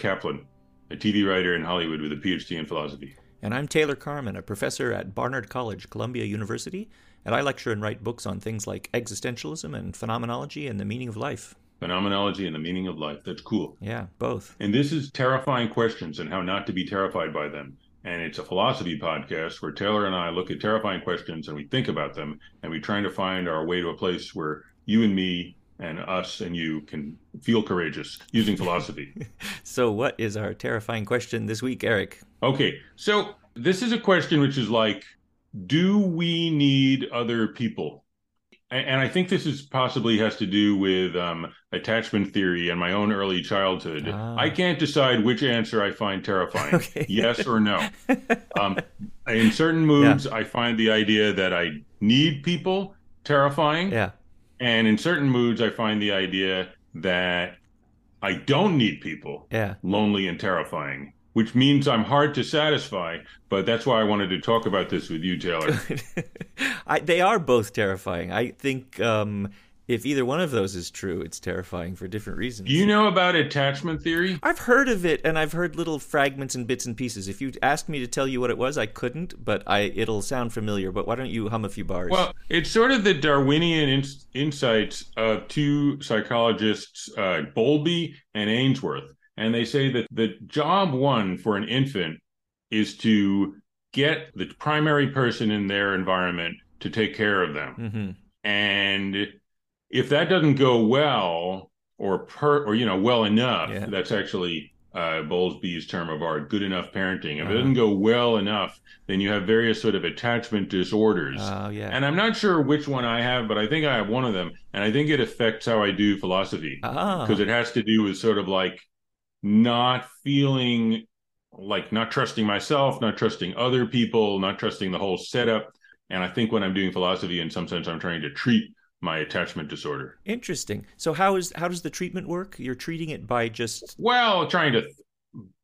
Kaplan, a TV writer in Hollywood with a PhD in philosophy. And I'm Taylor Carman, a professor at Barnard College, Columbia University, and I lecture and write books on things like existentialism and phenomenology and the meaning of life. Phenomenology and the meaning of life. That's cool. Yeah, both. And this is terrifying questions and how not to be terrified by them. And it's a philosophy podcast where Taylor and I look at terrifying questions and we think about them and we try to find our way to a place where you and me and us and you can feel courageous using philosophy. so, what is our terrifying question this week, Eric? Okay, so this is a question which is like, do we need other people? And I think this is possibly has to do with um, attachment theory and my own early childhood. Ah. I can't decide which answer I find terrifying, okay. yes or no. um, in certain moods, yeah. I find the idea that I need people terrifying. Yeah. And in certain moods, I find the idea that I don't need people yeah. lonely and terrifying, which means I'm hard to satisfy. But that's why I wanted to talk about this with you, Taylor. I, they are both terrifying. I think um, if either one of those is true, it's terrifying for different reasons. Do you know about attachment theory? I've heard of it, and I've heard little fragments and bits and pieces. If you asked me to tell you what it was, I couldn't, but I it'll sound familiar. But why don't you hum a few bars? Well, it's sort of the Darwinian in- insights of two psychologists, uh, Bowlby and Ainsworth, and they say that the job one for an infant is to get the primary person in their environment to take care of them. Mm-hmm. And if that doesn't go well or per or you know well enough yeah. that's actually uh, Bowlby's term of art, good enough parenting. If uh-huh. it doesn't go well enough, then you have various sort of attachment disorders. Oh, yeah. And I'm not sure which one I have, but I think I have one of them. And I think it affects how I do philosophy because oh. it has to do with sort of like not feeling like not trusting myself, not trusting other people, not trusting the whole setup. And I think when I'm doing philosophy, in some sense, I'm trying to treat my attachment disorder. Interesting. So how is how does the treatment work? You're treating it by just well, trying to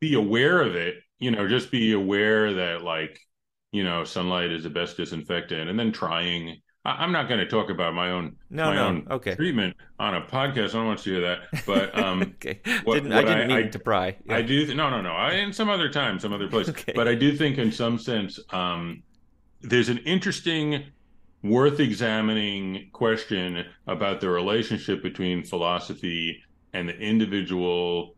be aware of it. You know, just be aware that like you know sunlight is the best disinfectant, and then trying. I, am not going to talk about my own no, my no. own okay. treatment on a podcast. I don't want to hear that. But um, okay, what, didn't, what I didn't I, mean I, to pry. Yeah. I do. Th- no, no, no. I, in some other time, some other place. okay. But I do think, in some sense, um, there's an interesting worth examining question about the relationship between philosophy and the individual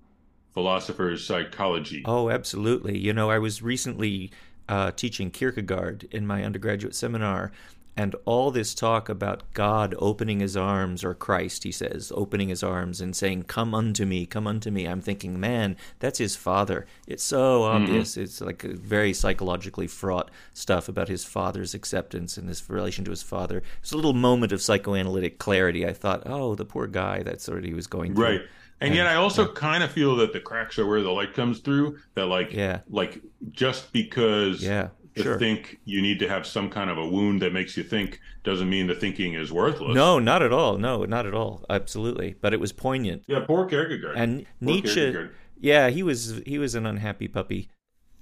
philosopher's psychology. Oh, absolutely. You know, I was recently uh, teaching Kierkegaard in my undergraduate seminar, and all this talk about God opening his arms, or Christ, he says, opening his arms and saying, Come unto me, come unto me. I'm thinking, man, that's his father. It's so obvious. Mm-hmm. It's like very psychologically fraught stuff about his father's acceptance and his relation to his father. It's a little moment of psychoanalytic clarity. I thought, oh, the poor guy, that's what he was going through. Right. And, and yet I also yeah. kind of feel that the cracks are where the light comes through. That like, yeah. like just because yeah to sure. think you need to have some kind of a wound that makes you think doesn't mean the thinking is worthless. No, not at all. No, not at all. Absolutely. But it was poignant. Yeah, poor Kierkegaard. And poor Nietzsche Kierkegaard. Yeah, he was he was an unhappy puppy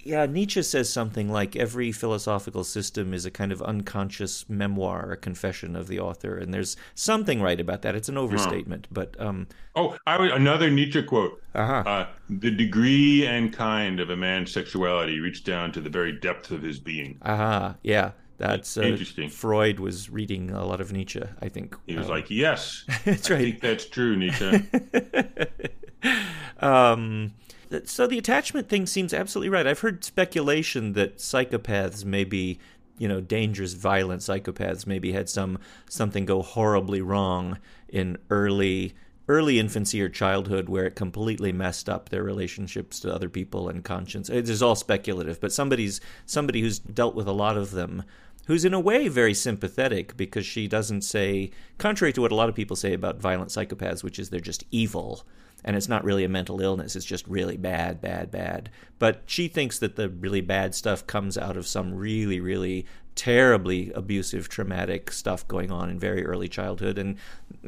yeah, Nietzsche says something like every philosophical system is a kind of unconscious memoir, a confession of the author, and there's something right about that. It's an overstatement, huh. but um. Oh, I would, another Nietzsche quote. Uh-huh. Uh, the degree and kind of a man's sexuality reach down to the very depth of his being. Aha, uh-huh. yeah. That's uh, interesting. Freud was reading a lot of Nietzsche, I think. He was um, like, "Yes, that's right. I think that's true, Nietzsche." um, so the attachment thing seems absolutely right. I've heard speculation that psychopaths maybe, you know, dangerous, violent psychopaths maybe had some something go horribly wrong in early early infancy or childhood where it completely messed up their relationships to other people and conscience. It is all speculative, but somebody's somebody who's dealt with a lot of them who's in a way very sympathetic because she doesn't say contrary to what a lot of people say about violent psychopaths, which is they're just evil and it's not really a mental illness. It's just really bad, bad, bad. But she thinks that the really bad stuff comes out of some really, really terribly abusive, traumatic stuff going on in very early childhood. And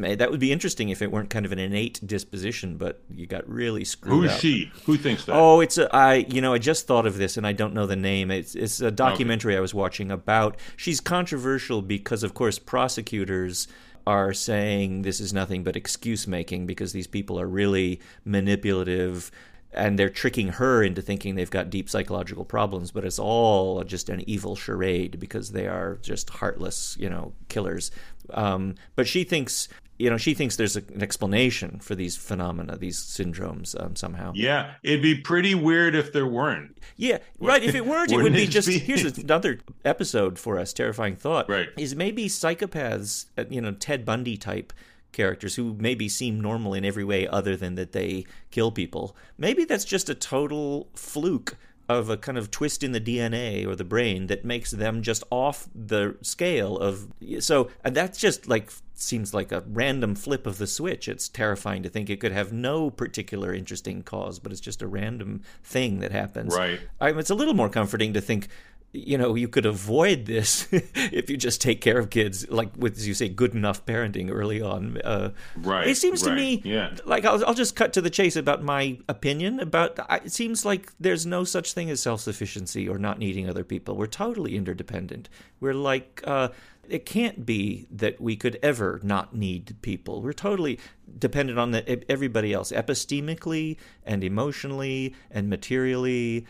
eh, that would be interesting if it weren't kind of an innate disposition, but you got really screwed Who's up. she? Who thinks that? Oh, it's a, I, you know, I just thought of this and I don't know the name. It's, it's a documentary okay. I was watching about, she's controversial because, of course, prosecutors are saying this is nothing but excuse making because these people are really manipulative and they're tricking her into thinking they've got deep psychological problems, but it's all just an evil charade because they are just heartless, you know, killers. Um, but she thinks, you know, she thinks there's a, an explanation for these phenomena, these syndromes um, somehow. Yeah, it'd be pretty weird if there weren't. Yeah, right. If it weren't, it would be just. Be... Here's another episode for us. Terrifying thought. Right. Is maybe psychopaths, uh, you know, Ted Bundy type characters who maybe seem normal in every way other than that they kill people. Maybe that's just a total fluke of a kind of twist in the DNA or the brain that makes them just off the scale of so and that's just like seems like a random flip of the switch. It's terrifying to think it could have no particular interesting cause, but it's just a random thing that happens. Right. I mean, it's a little more comforting to think you know you could avoid this if you just take care of kids like with as you say good enough parenting early on uh, right it seems right, to me yeah. like I'll, I'll just cut to the chase about my opinion about it seems like there's no such thing as self-sufficiency or not needing other people we're totally interdependent we're like uh, it can't be that we could ever not need people. We're totally dependent on the, everybody else, epistemically and emotionally and materially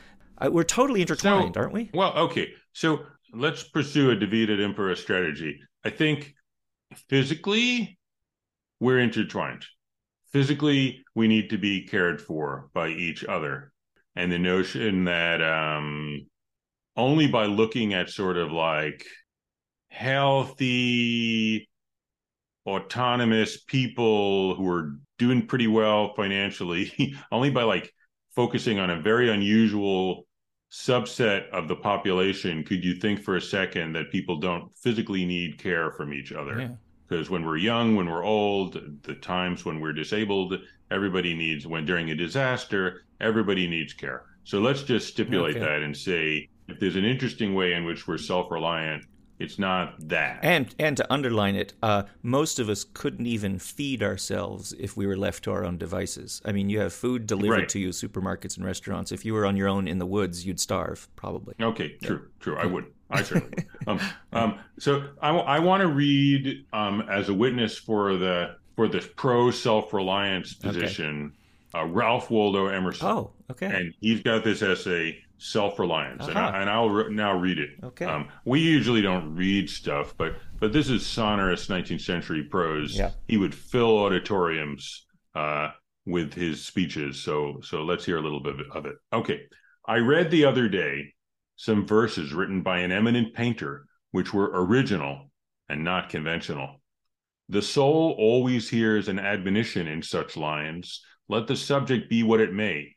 we're totally intertwined, so, aren't we? Well, okay. So let's pursue a divide et impera strategy. I think physically, we're intertwined. Physically, we need to be cared for by each other. And the notion that um, only by looking at sort of like healthy, autonomous people who are doing pretty well financially, only by like focusing on a very unusual subset of the population could you think for a second that people don't physically need care from each other because yeah. when we're young when we're old the times when we're disabled everybody needs when during a disaster everybody needs care so let's just stipulate okay. that and say if there's an interesting way in which we're self-reliant it's not that. And and to underline it, uh, most of us couldn't even feed ourselves if we were left to our own devices. I mean, you have food delivered right. to you, supermarkets and restaurants. If you were on your own in the woods, you'd starve probably. Okay, true, yeah. true. I would. I certainly would. Um, um, so I, I want to read um, as a witness for the for the pro self reliance position, okay. uh, Ralph Waldo Emerson. Oh, okay. And he's got this essay self-reliance uh-huh. and, I, and I'll re- now read it. Okay. Um, we usually don't read stuff but but this is sonorous 19th century prose. Yeah. he would fill auditoriums uh, with his speeches so so let's hear a little bit of it. Okay. I read the other day some verses written by an eminent painter which were original and not conventional. The soul always hears an admonition in such lines. Let the subject be what it may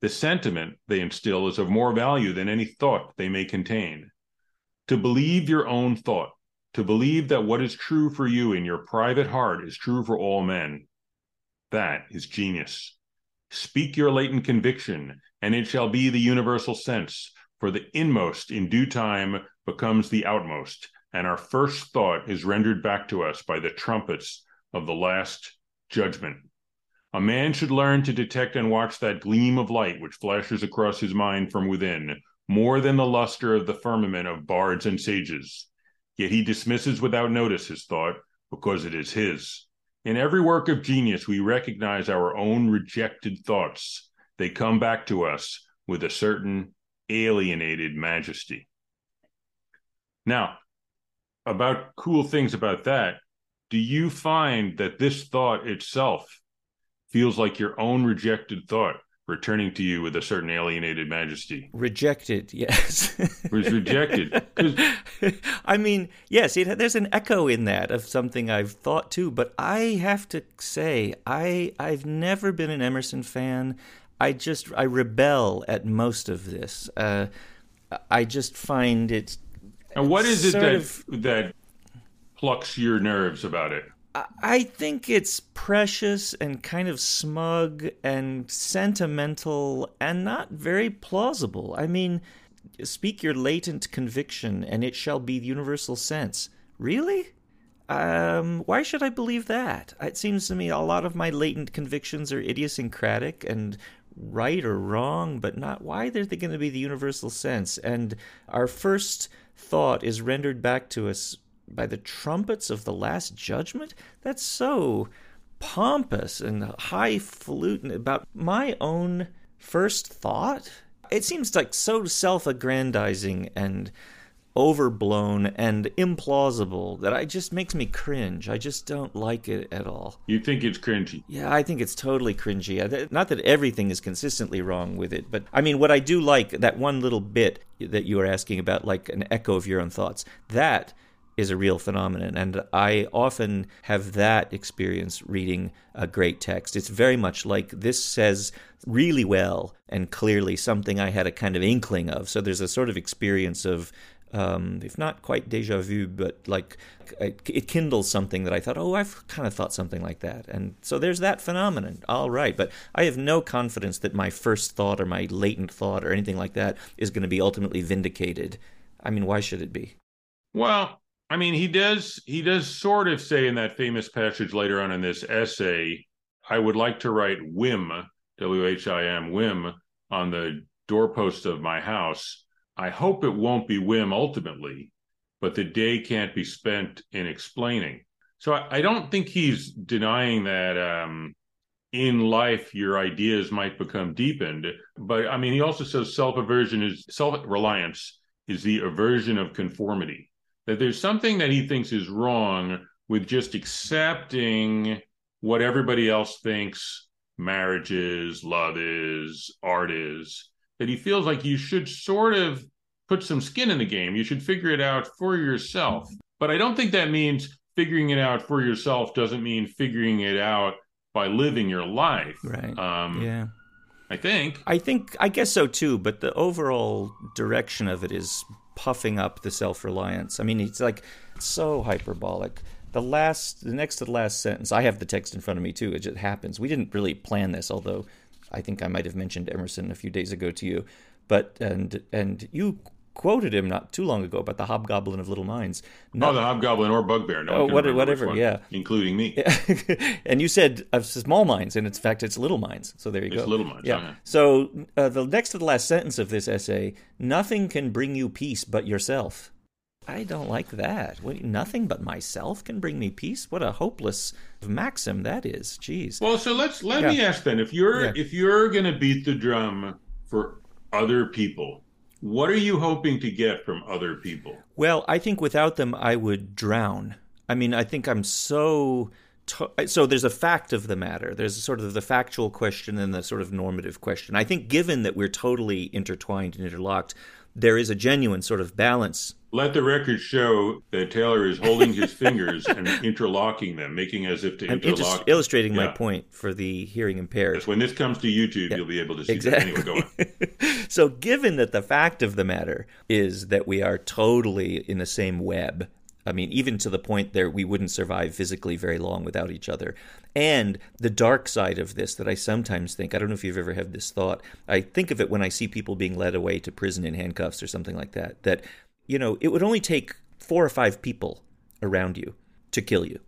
the sentiment they instill is of more value than any thought they may contain. To believe your own thought, to believe that what is true for you in your private heart is true for all men, that is genius. Speak your latent conviction, and it shall be the universal sense, for the inmost in due time becomes the outmost, and our first thought is rendered back to us by the trumpets of the last judgment. A man should learn to detect and watch that gleam of light which flashes across his mind from within, more than the luster of the firmament of bards and sages. Yet he dismisses without notice his thought, because it is his. In every work of genius, we recognize our own rejected thoughts. They come back to us with a certain alienated majesty. Now, about cool things about that, do you find that this thought itself feels like your own rejected thought returning to you with a certain alienated majesty. Rejected, yes. was rejected. I mean, yes, it, there's an echo in that of something I've thought too. But I have to say, I I've never been an Emerson fan. I just I rebel at most of this. Uh, I just find it. And what is it that of, that plucks your nerves about it? I think it's precious and kind of smug and sentimental and not very plausible. I mean, speak your latent conviction and it shall be universal sense. Really? Um, why should I believe that? It seems to me a lot of my latent convictions are idiosyncratic and right or wrong, but not why they're going to be the universal sense. And our first thought is rendered back to us by the trumpets of the last judgment? That's so pompous and highfalutin about my own first thought. It seems like so self aggrandizing and overblown and implausible that it just makes me cringe. I just don't like it at all. You think it's cringy? Yeah, I think it's totally cringy. Not that everything is consistently wrong with it, but I mean, what I do like, that one little bit that you were asking about, like an echo of your own thoughts, that is a real phenomenon. And I often have that experience reading a great text. It's very much like this says really well and clearly something I had a kind of inkling of. So there's a sort of experience of um, if not quite deja vu, but like it kindles something that I thought, oh, I've kind of thought something like that. And so there's that phenomenon. All right. But I have no confidence that my first thought or my latent thought or anything like that is going to be ultimately vindicated. I mean, why should it be? Well, I mean, he does he does sort of say in that famous passage later on in this essay, I would like to write whim, W H I M, whim, on the doorpost of my house I hope it won't be whim ultimately, but the day can't be spent in explaining. So I, I don't think he's denying that um, in life your ideas might become deepened. But I mean, he also says self aversion is self reliance is the aversion of conformity. That there's something that he thinks is wrong with just accepting what everybody else thinks marriage is, love is, art is that he feels like you should sort of put some skin in the game. You should figure it out for yourself. But I don't think that means figuring it out for yourself doesn't mean figuring it out by living your life. Right. Um, yeah. I think. I think, I guess so too, but the overall direction of it is puffing up the self reliance. I mean, it's like so hyperbolic. The last, the next to the last sentence, I have the text in front of me too. It just happens. We didn't really plan this, although I think I might have mentioned Emerson a few days ago to you, but and and you quoted him not too long ago about the hobgoblin of little minds. No, oh, the hobgoblin or bugbear. No, oh, what, whatever. One, yeah, including me. and you said of small minds, and in fact, it's little minds. So there you it's go. little minds. Yeah. Uh-huh. So uh, the next to the last sentence of this essay: nothing can bring you peace but yourself. I don't like that. What, nothing but myself can bring me peace. What a hopeless maxim that is. Jeez. Well, so let's let yeah. me ask then: if you're yeah. if you're going to beat the drum for other people, what are you hoping to get from other people? Well, I think without them, I would drown. I mean, I think I'm so. so there's a fact of the matter. There's sort of the factual question and the sort of normative question. I think, given that we're totally intertwined and interlocked, there is a genuine sort of balance. Let the record show that Taylor is holding his fingers and interlocking them, making as if to I'm interlock. Inter- illustrating yeah. my point for the hearing impaired. Yes, when this comes to YouTube, yeah. you'll be able to see exactly. that. Anyway, so, given that the fact of the matter is that we are totally in the same web, I mean, even to the point that we wouldn't survive physically very long without each other. And the dark side of this that I sometimes think, I don't know if you've ever had this thought, I think of it when I see people being led away to prison in handcuffs or something like that, that, you know, it would only take four or five people around you to kill you.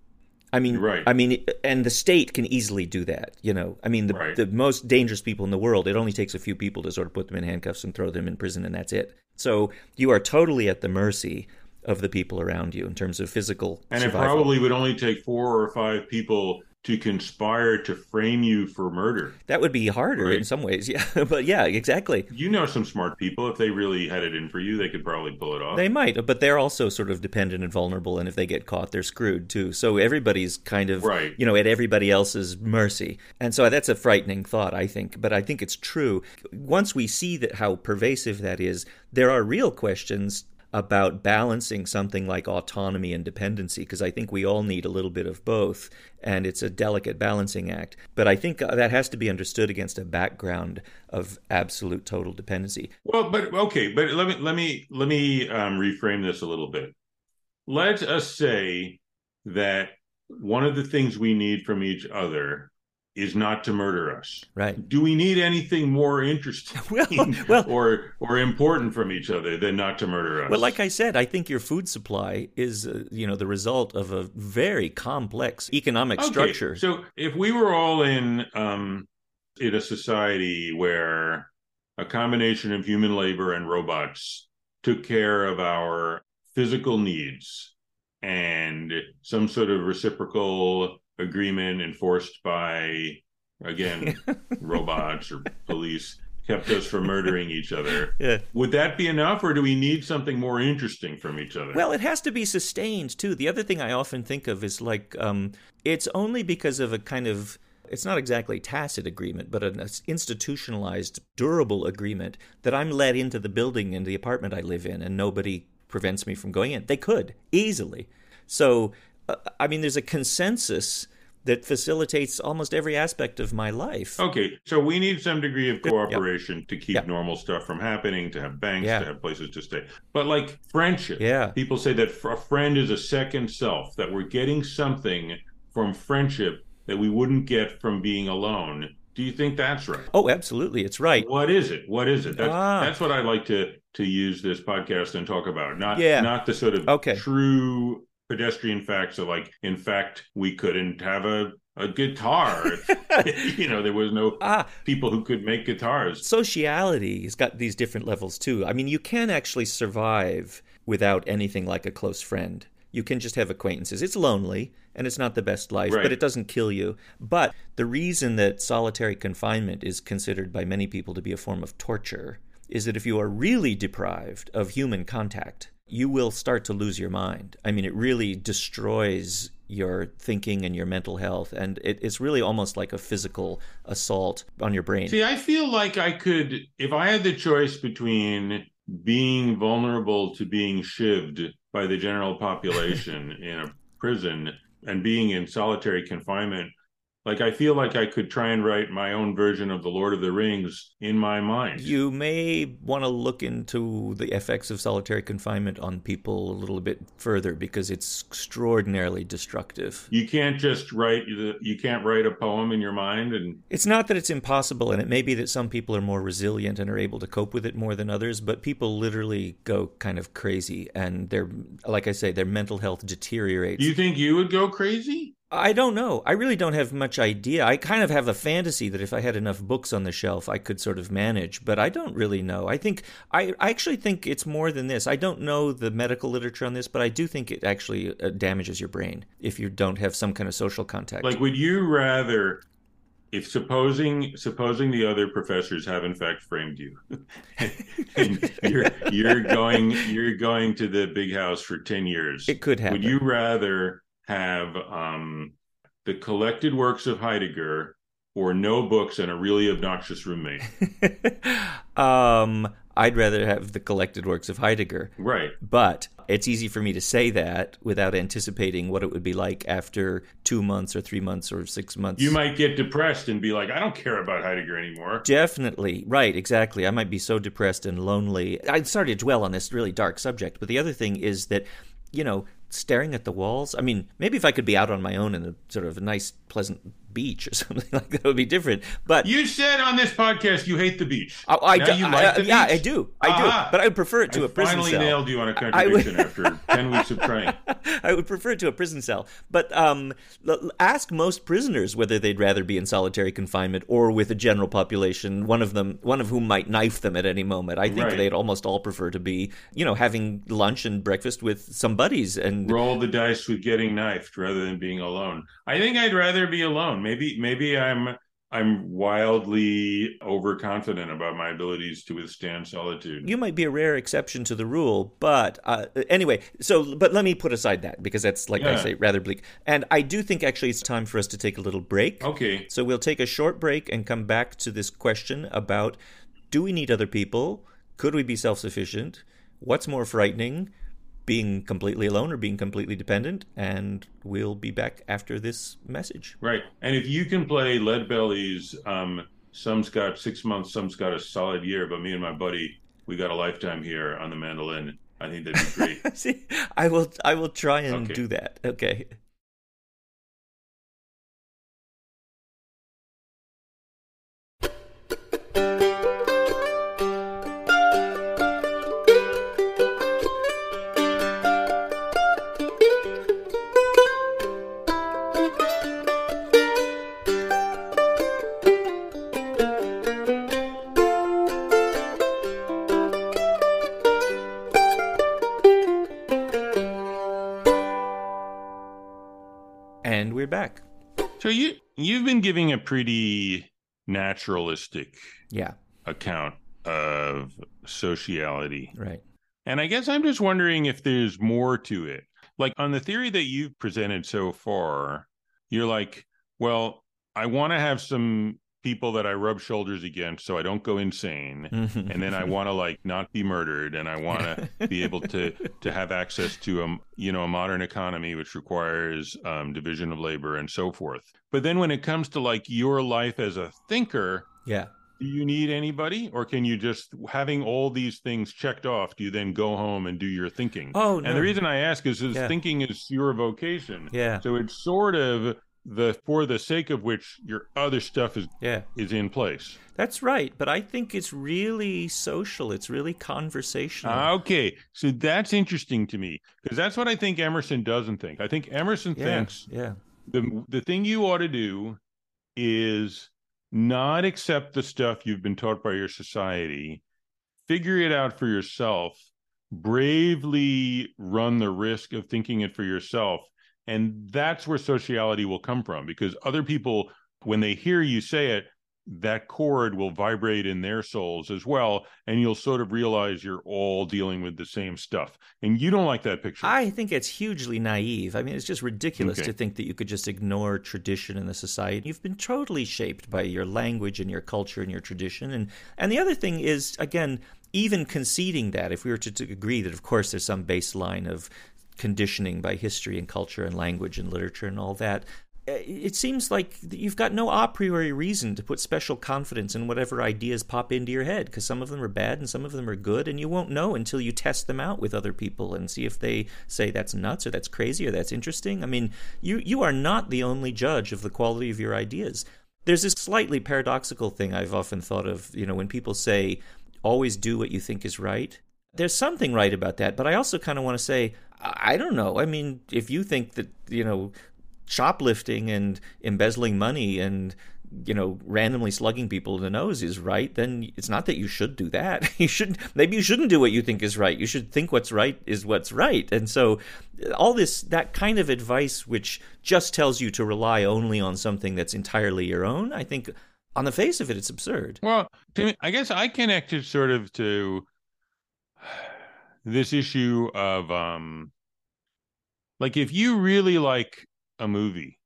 I mean, right. I mean, and the state can easily do that. You know, I mean, the, right. the most dangerous people in the world, it only takes a few people to sort of put them in handcuffs and throw them in prison, and that's it. So you are totally at the mercy of the people around you in terms of physical and survival. it probably would only take four or five people to conspire to frame you for murder. That would be harder right? in some ways, yeah. but yeah, exactly. You know some smart people. If they really had it in for you, they could probably pull it off. They might, but they're also sort of dependent and vulnerable, and if they get caught, they're screwed too. So everybody's kind of, right. you know, at everybody else's mercy. And so that's a frightening thought, I think. But I think it's true. Once we see that how pervasive that is, there are real questions about balancing something like autonomy and dependency because I think we all need a little bit of both and it's a delicate balancing act. But I think uh, that has to be understood against a background of absolute total dependency. Well but okay but let me let me let me um, reframe this a little bit. Let us say that one of the things we need from each other is not to murder us. Right. Do we need anything more interesting well, well, or or important from each other than not to murder us? Well, like I said, I think your food supply is uh, you know the result of a very complex economic okay. structure. So if we were all in um, in a society where a combination of human labor and robots took care of our physical needs and some sort of reciprocal agreement enforced by again robots or police kept us from murdering each other. Yeah. Would that be enough, or do we need something more interesting from each other? Well, it has to be sustained too. The other thing I often think of is like um, it's only because of a kind of it's not exactly tacit agreement, but an institutionalized, durable agreement that I'm let into the building and the apartment I live in, and nobody prevents me from going in. They could easily. So, I mean, there's a consensus that facilitates almost every aspect of my life. Okay, so we need some degree of cooperation to keep Yep. normal stuff from happening, to have banks, Yeah. to have places to stay. But like friendship, Yeah. people say that a friend is a second self, that we're getting something from friendship that we wouldn't get from being alone. Do you think that's right? Oh, absolutely, it's right. What is it? What is it? That's, Ah. that's what I like to to use this podcast and talk about. Not Yeah. not the sort of Okay. true pedestrian facts of like, in fact, we couldn't have a a guitar. you know, there was no Ah, people who could make guitars. sociality has got these different levels too. I mean, you can actually survive without anything like a close friend. You can just have acquaintances. It's lonely and it's not the best life, Right. but it doesn't kill you. But the reason that solitary confinement is considered by many people to be a form of torture is that if you are really deprived of human contact, you will start to lose your mind. I mean, it really destroys your thinking and your mental health, and it, it's really almost like a physical assault on your brain. See, I feel like I could, if I had the choice between being vulnerable to being shivved by the general population in a prison and being in solitary confinement, like I feel like I could try and write my own version of the Lord of the Rings in my mind. You may want to look into the effects of solitary confinement on people a little bit further because it's extraordinarily destructive. You can't just write the, you can't write a poem in your mind and It's not that it's impossible, and it may be that some people are more resilient and are able to cope with it more than others, but people literally go kind of crazy, and they're like I say, their mental health deteriorates. do you think you would go crazy? I don't know. I really don't have much idea. I kind of have a fantasy that if I had enough books on the shelf, I could sort of manage, but I don't really know. I think I, I actually think it's more than this. I don't know the medical literature on this, but I do think it actually uh, damages your brain if you don't have some kind of social contact. Like, would you rather, if supposing supposing the other professors have in fact framed you, and you're you're going you're going to the big house for ten years, it could happen. would you rather have um, the collected works of Heidegger or no books and a really obnoxious roommate? um, I'd rather have the collected works of Heidegger. Right. But it's easy for me to say that without anticipating what it would be like after two months or three months or six months. You might get depressed and be like, I don't care about Heidegger anymore. Definitely. Right, exactly. I might be so depressed and lonely. I'm sorry to dwell on this really dark subject, but the other thing is that, you know, staring at the walls. I mean, maybe if I could be out on my own in a sort of a nice, pleasant beach or something like that would be different. But You said on this podcast you hate the beach. I, I, do- you I- like the yeah, beach? I do. I Ah. do. But I would prefer it to I a prison finally cell. nailed you on a I would- after 10 weeks of trying. I would prefer it to a prison cell. But um, l- ask most prisoners whether they'd rather be in solitary confinement or with a general population. One of them, one of whom might knife them at any moment. I think Right. they'd almost all prefer to be, you know, having lunch and breakfast with some buddies. And Roll the dice with getting knifed rather than being alone. I think I'd rather be alone. Maybe maybe I'm I'm wildly overconfident about my abilities to withstand solitude. you might be a rare exception to the rule, but uh, anyway. So, but let me put aside that because that's, like I say, rather bleak. And I do think actually it's time for us to take a little break. Okay. So we'll take a short break and come back to this question about do we need other people? Could we be self sufficient? What's more frightening, being completely alone or being completely dependent? And we'll be back after this message. Right. And if you can play Lead Belly's um some's got six months, some's got a solid year, but me and my buddy, we got a lifetime here on the mandolin. I think that'd be great. See, I will I will try and Okay. do that. Okay. And we're back. So you you've been giving a pretty naturalistic Yeah, account of sociality. right. And I guess I'm just wondering if there's more to it. Like on the theory that you've presented so far, you're like, well, I want to have some people that I rub shoulders against so I don't go insane. And then I want to like not be murdered and I want to be able to to have access to a you know a modern economy which requires um, division of labor and so forth. But then when it comes to like your life as a thinker, yeah. do you need anybody or can you just having all these things checked off do you then go home and do your thinking Oh, no. and the reason i ask is, is Yeah. thinking is your vocation Yeah. so it's sort of the for the sake of which your other stuff is Yeah. is in place That's right. But I think it's really social. It's really conversational. Ah, okay so that's interesting to me because that's what i think emerson doesn't think i think emerson yeah. thinks Yeah. the the thing you ought to do is not accept the stuff you've been taught by your society figure it out for yourself bravely run the risk of thinking it for yourself and that's where sociality will come from because other people when they hear you say it that chord will vibrate in their souls as well and you'll sort of realize you're all dealing with the same stuff and you don't like that picture I think it's hugely naive. I mean, it's just ridiculous Okay. to think that you could just ignore tradition in the society. You've been totally shaped by your language and your culture and your tradition. And and the other thing is, again, even conceding that, if we were to, to agree that, of course, there's some baseline of conditioning by history and culture and language and literature and all that. uh, It seems like you've got no a priori reason to put special confidence in whatever ideas pop into your head because some of them are bad and some of them are good, and you won't know until you test them out with other people and see if they say that's nuts or that's crazy or that's interesting. I mean, you you are not the only judge of the quality of your ideas. There's this slightly paradoxical thing I've often thought of, you know, when people say always do what you think is right. There's something right about that, but I also kind of want to say I don't know. I mean, if you think that, you know, shoplifting and embezzling money and you know randomly slugging people in the nose is right then it's not that you should do that. You should maybe you shouldn't do what you think is right. You should think what's right is what's right. And so all this that kind of advice which just tells you to rely only on something that's entirely your own i think on the face of it it's absurd. Well, to me, I guess I connected sort of to this issue of um like if you really like a movie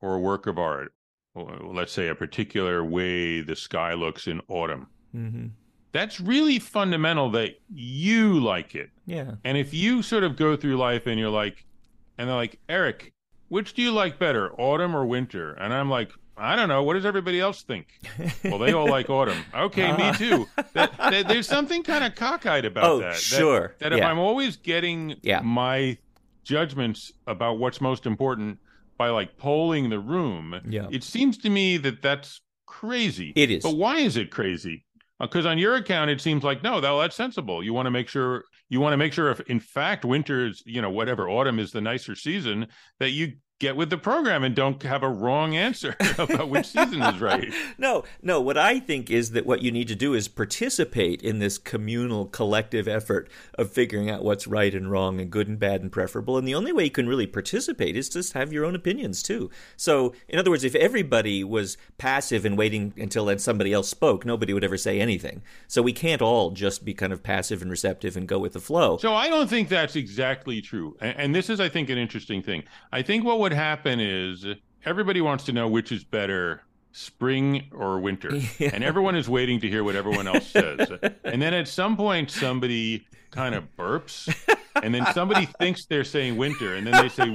or a work of art, or let's say a particular way the sky looks in autumn, hmm that's really fundamental that you like it. yeah And if you sort of go through life and you're like, and they're like, Eric, which do you like better, autumn or winter? And I'm like, I don't know. What does everybody else think? Well, they all like autumn. Okay, me uh-huh. too. That, that, there's something kind of cockeyed about Oh, that. that- sure. That, if Yeah. I'm always getting Yeah. my judgments about what's most important by like polling the room, Yeah. it seems to me that that's crazy. It is. But why is it crazy? Uh, because on your account, it seems like no, that, that's sensible. You want to make sure you want to make sure if in fact winter is you know whatever autumn is the nicer season that you get with the program and don't have a wrong answer about which season is right. no, no. What I think is that what you need to do is participate in this communal, collective effort of figuring out what's right and wrong and good and bad and preferable. And the only way you can really participate is just have your own opinions too. So, in other words, if everybody was passive and waiting until then somebody else spoke, nobody would ever say anything. So we can't all just be kind of passive and receptive and go with the flow. So I don't think that's exactly true. And, and this is, I think, an interesting thing. I think what would happen is everybody wants to know which is better, spring or winter. Yeah. And everyone is waiting to hear what everyone else says. and then at some point, somebody kind of burps. And then somebody thinks they're saying winter, and then they say,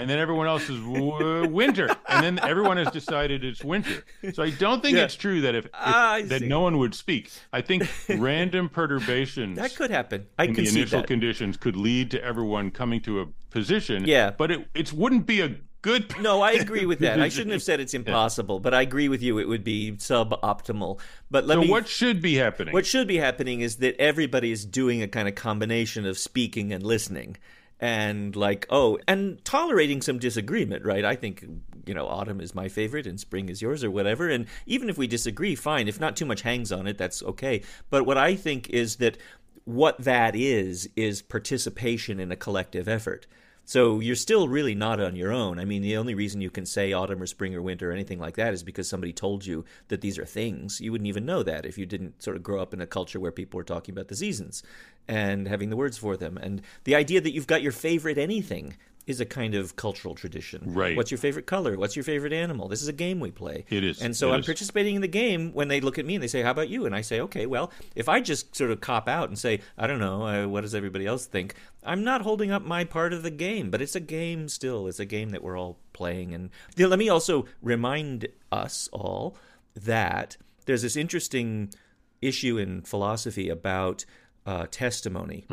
and then everyone else is "Wha- winter, and then everyone has decided it's winter. So I don't think Yeah. it's true that if, if- Ah, that no one would speak. I think random perturbations that could happen. I in the initial that. conditions could lead to everyone coming to a position. Yeah. but it it wouldn't be a good. No, I agree with that. I shouldn't have said it's impossible, but I agree with you. It would be suboptimal. But let So me. what should be happening? What should be happening is that everybody is doing a kind of combination of speaking and listening. And like, oh, and tolerating some disagreement, right? I think, you know, autumn is my favorite and spring is yours or whatever. And even if we disagree, fine. If not too much hangs on it, that's okay. But what I think is that what that is, is participation in a collective effort. So you're still really not on your own. I mean, the only reason you can say autumn or spring or winter or anything like that is because somebody told you that these are things. You wouldn't even know that if you didn't sort of grow up in a culture where people were talking about the seasons and having the words for them. And the idea that you've got your favorite anything is a kind of cultural tradition. Right. What's your favorite color? What's your favorite animal? This is a game we play. It is. And so It I'm is. participating in the game when they look at me and they say, How about you? And I say, Okay, well, if I just sort of cop out and say, I don't know, uh, what does everybody else think? I'm not holding up my part of the game, but it's a game still. It's a game that we're all playing. And you know, let me also remind us all that there's this interesting issue in philosophy about uh, testimony.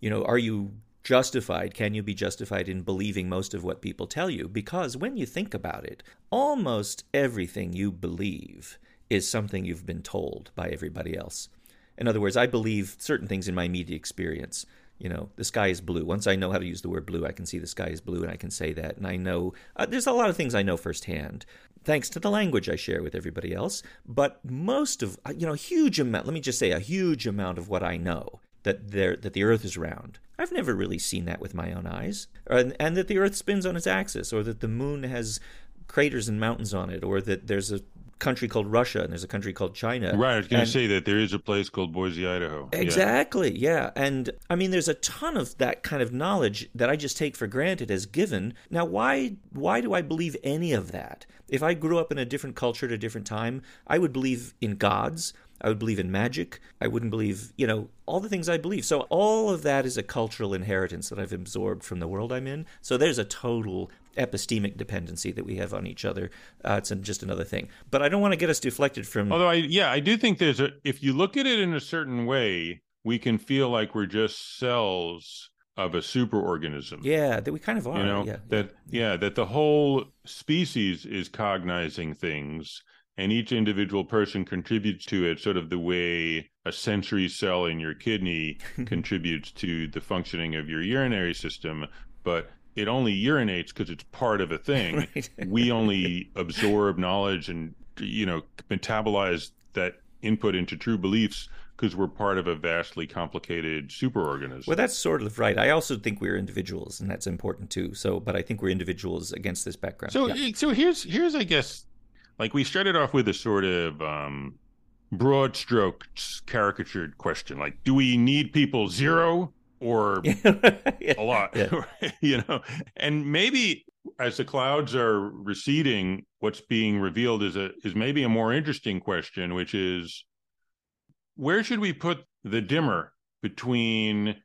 You know, are you justified? Can you be justified in believing most of what people tell you? Because when you think about it, almost everything you believe is something you've been told by everybody else. In other words, I believe certain things in my media experience. You know, the sky is blue. Once I know how to use the word blue, I can see the sky is blue and I can say that. And I know uh, there's a lot of things I know firsthand, thanks to the language I share with everybody else. But most of, uh, you know, a huge amount, let me just say, a huge amount of what I know that there that the Earth is round. I've never really seen that with my own eyes, uh, and, and that the Earth spins on its axis, or that the Moon has craters and mountains on it, or that there's a country called Russia and there's a country called China. Right. I was going to say that there is a place called Boise, Idaho. Yeah. Exactly. Yeah. And I mean there's a ton of that kind of knowledge that I just take for granted as given. Now why why do I believe any of that? If I grew up in a different culture at a different time, I would believe in gods. I would believe in magic. I wouldn't believe, you know, all the things I believe. So all of that is a cultural inheritance that I've absorbed from the world I'm in. So there's a total epistemic dependency that we have on each other. Uh, it's just another thing. But I don't want to get us deflected from Although I, yeah, I do think there's a. If you look at it in a certain way, we can feel like we're just cells of a superorganism. yeah, that we kind of are. you know yeah. that yeah that the whole species is cognizing things and each individual person contributes to it sort of the way a sensory cell in your kidney contributes to the functioning of your urinary system but it only urinates because it's part of a thing Right. we only absorb knowledge and you know metabolize that input into true beliefs because we're part of a vastly complicated superorganism Well, that's sort of right. I also think we're individuals, and that's important too. So, but I think we're individuals against this background. So Yeah. so here's here's I guess like we started off with a sort of um broad stroke caricatured question like do we need people zero or a lot Yeah. you know and maybe as the clouds are receding what's being revealed is a is maybe a more interesting question which is where should we put the dimmer between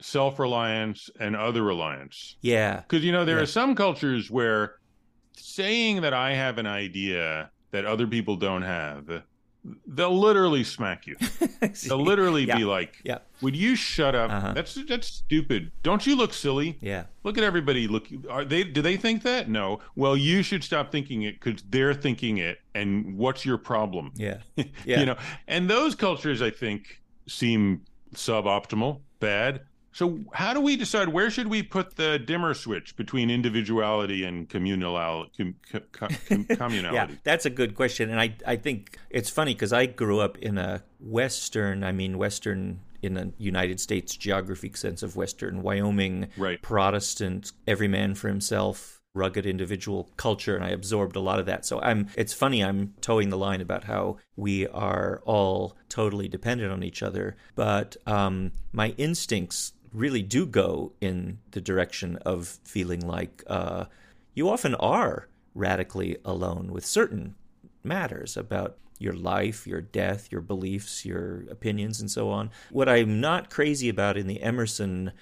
self-reliance and other reliance yeah, because you know there Yeah. are some cultures where saying that I have an idea that other people don't have, they'll literally smack you. They'll literally Yeah. be like, yeah, "Would you shut up? Uh-huh. That's that's stupid. Don't you look silly? yeah, Look at everybody. Look, are they? Do they think that? No. Well, you should stop thinking it because they're thinking it. And what's your problem? yeah, yeah. you know and those cultures i think seem suboptimal bad so how do we decide where should we put the dimmer switch between individuality and communal com, com, com, communality Yeah, that's a good question, and I I think it's funny because I grew up in a Western, I mean Western in a United States geographic sense of Western Wyoming, Right. Protestant, every man for himself, rugged individual culture, and I absorbed a lot of that. So I'm. It's funny I'm toeing the line about how we are all totally dependent on each other, but um, my instincts really do go in the direction of feeling like uh, you often are radically alone with certain matters about your life, your death, your beliefs, your opinions, and so on. What I'm not crazy about in the Emerson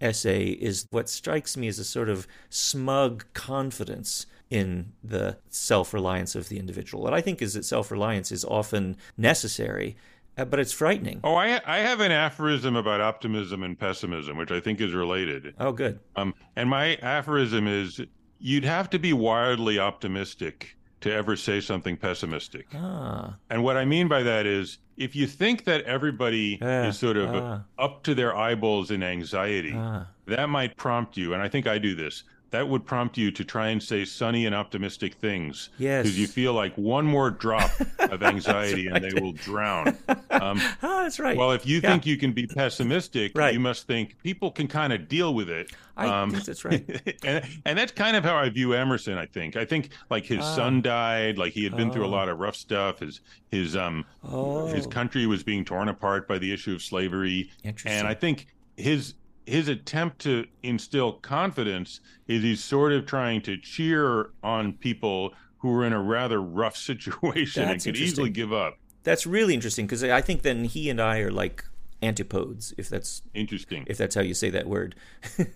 essay is what strikes me as a sort of smug confidence in the self reliance of the individual. What I think is that self reliance is often necessary, but it's frightening. oh I, I have an aphorism about optimism and pessimism which i think is related Oh, good. um, and my aphorism is you'd have to be wildly optimistic to ever say something pessimistic Ah, And what I mean by that is if you think that everybody Ah, is sort of ah. up to their eyeballs in anxiety, ah, that might prompt you, and I think I do this, that would prompt you to try and say sunny and optimistic things. Yes. Because you feel like one more drop of anxiety right. and they will drown. Um, oh, that's right. well, if you Yeah. think you can be pessimistic, Right. you must think people can kind of deal with it. I think that's right. and, and that's kind of how I view Emerson, I think. I think like his Ah. son died, like he had been through a Oh. lot of rough stuff. His his um oh, his country was being torn apart by the issue of slavery. interesting. And I think his his attempt to instill confidence is he's sort of trying to cheer on people who are in a rather rough situation That's and could easily give up. that's really interesting because I think then he and I are like antipodes, if that's Interesting. if that's how you say that word.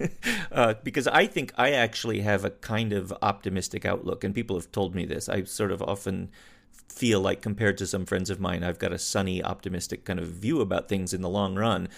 uh, because I think I actually have a kind of optimistic outlook, and people have told me this. I sort of often feel like, compared to some friends of mine, I've got a sunny, optimistic kind of view about things in the long run,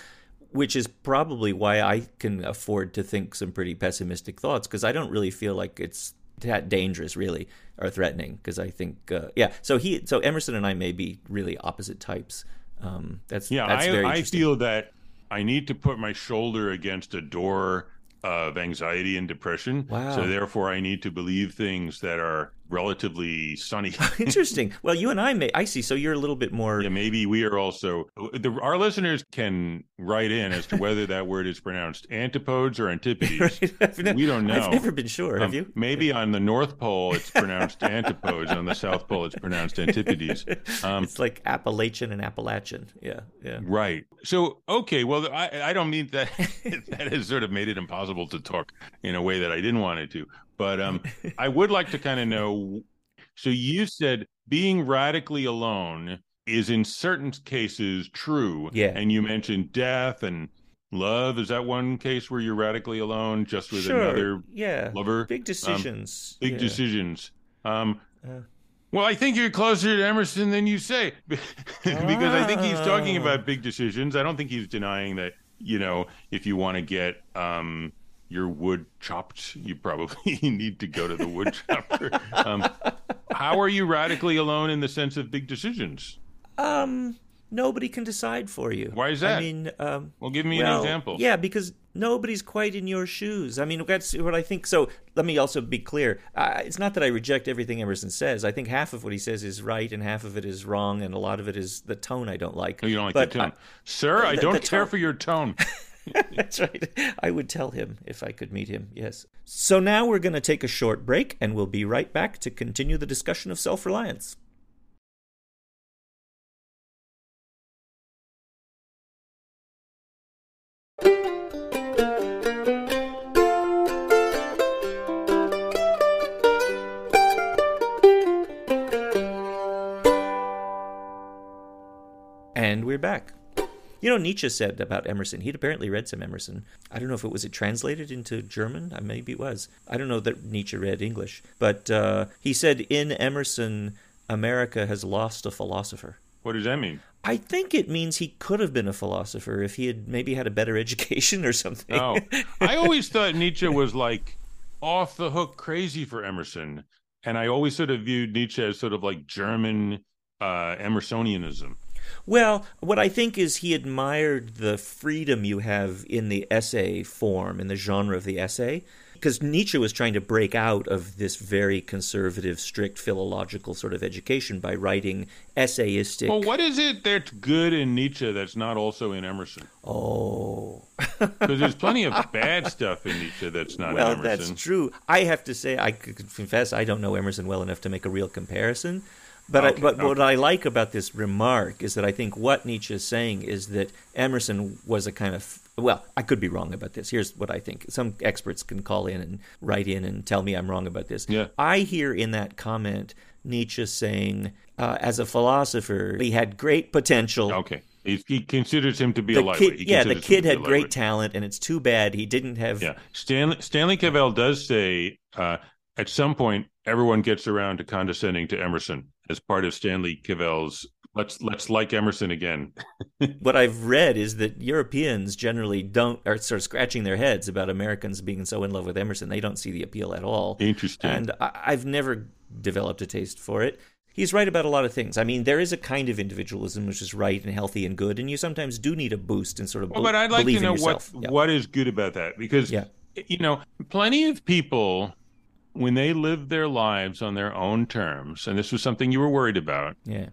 which is probably why I can afford to think some pretty pessimistic thoughts, because I don't really feel like it's that dangerous, really, or threatening. Because I think, uh, yeah. So he, so Emerson and I may be really opposite types. Um, that's Yeah, that's very I, I feel that I need to put my shoulder against a door of anxiety and depression. Wow. So therefore, I need to believe things that are relatively sunny. Interesting. Well, you and I may. I see. So you're a little bit more. yeah, maybe we are also. The, our listeners can write in as to whether that word is pronounced antipodes or antipodes. Right? We don't know. I've never been sure. Have Um, you? Maybe on the North Pole it's pronounced antipodes. On the South Pole it's pronounced antipodes. Um, it's like Appalachian and Appalachian. Yeah, yeah. Right. So, okay. Well, I, I don't mean that that has sort of made it impossible to talk in a way that I didn't want it to. But um, I would like to kind of know. So, you said being radically alone is in certain cases true. Yeah. And you mentioned death and love. Is that one case where you're radically alone just with sure. another yeah. lover? Big decisions. Big yeah. decisions. Um, Uh. well, I think you're closer to Emerson than you say, because I think he's talking Ah. about big decisions. I don't think he's denying that. You know, if you want to get um, your wood chopped, you probably need to go to the wood chopper. um, how are you radically alone in the sense of big decisions? Um, nobody can decide for you. Why is that? I mean, um, Well, give me well, an example. Yeah, because nobody's quite in your shoes. I mean, that's what I think. So let me also be clear. Uh, it's not that I reject everything Emerson says. I think half of what he says is right, and half of it is wrong, and a lot of it is the tone I don't like. Oh, you don't like but the tone, I- sir. I don't the care tone- for your tone. That's right. I would tell him if I could meet him, yes. So now we're going to take a short break, and we'll be right back to continue the discussion of self reliance. And we're back. You know, Nietzsche said about Emerson, he'd apparently read some Emerson. I don't know if it was it translated into German. Uh, Maybe it was. I don't know that Nietzsche read English. But uh, he said in Emerson, America has lost a philosopher. What does that mean? I think it means he could have been a philosopher if he had maybe had a better education or something. Oh, I always thought Nietzsche was like off the hook crazy for Emerson, and I always sort of viewed Nietzsche as sort of like German uh, Emersonianism. Well, what I think is he admired the freedom you have in the essay form, in the genre of the essay. Because Nietzsche was trying to break out of this very conservative, strict philological sort of education by writing essayistic. Well, what is it that's good in Nietzsche that's not also in Emerson? Oh. Because there's plenty of bad stuff in Nietzsche that's not well, Emerson. that's true. I have to say, I confess, I don't know Emerson well enough to make a real comparison. But I, Okay, but what. I like about this remark is that I think what Nietzsche is saying is that Emerson was a kind of well, I could be wrong about this. Here's what I think. Some experts can call in and write in and tell me I'm wrong about this. Yeah. I hear in that comment Nietzsche saying, uh, as a philosopher, he had great potential. Okay. He, he considers him to be a lightweight. kid, yeah, the kid had great talent, and it's too bad he didn't have. Yeah. Stanley, Stanley Cavell does say uh, at some point everyone gets around to condescending to Emerson as part of Stanley Cavell's let's let's like Emerson again. what I've read is that Europeans generally don't are sort of scratching their heads about Americans being so in love with Emerson. They don't see the appeal at all. Interesting. And I, I've never developed a taste for it. He's right about a lot of things. I mean, there is a kind of individualism which is right and healthy and good, and you sometimes do need a boost and sort of Well, but I'd like to know what. Yeah. what is good about that because Yeah. you know, plenty of people when they live their lives on their own terms, and this was something you were worried about, Yeah.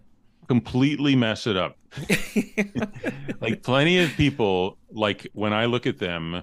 completely mess it up. like plenty of people, like when I look at them,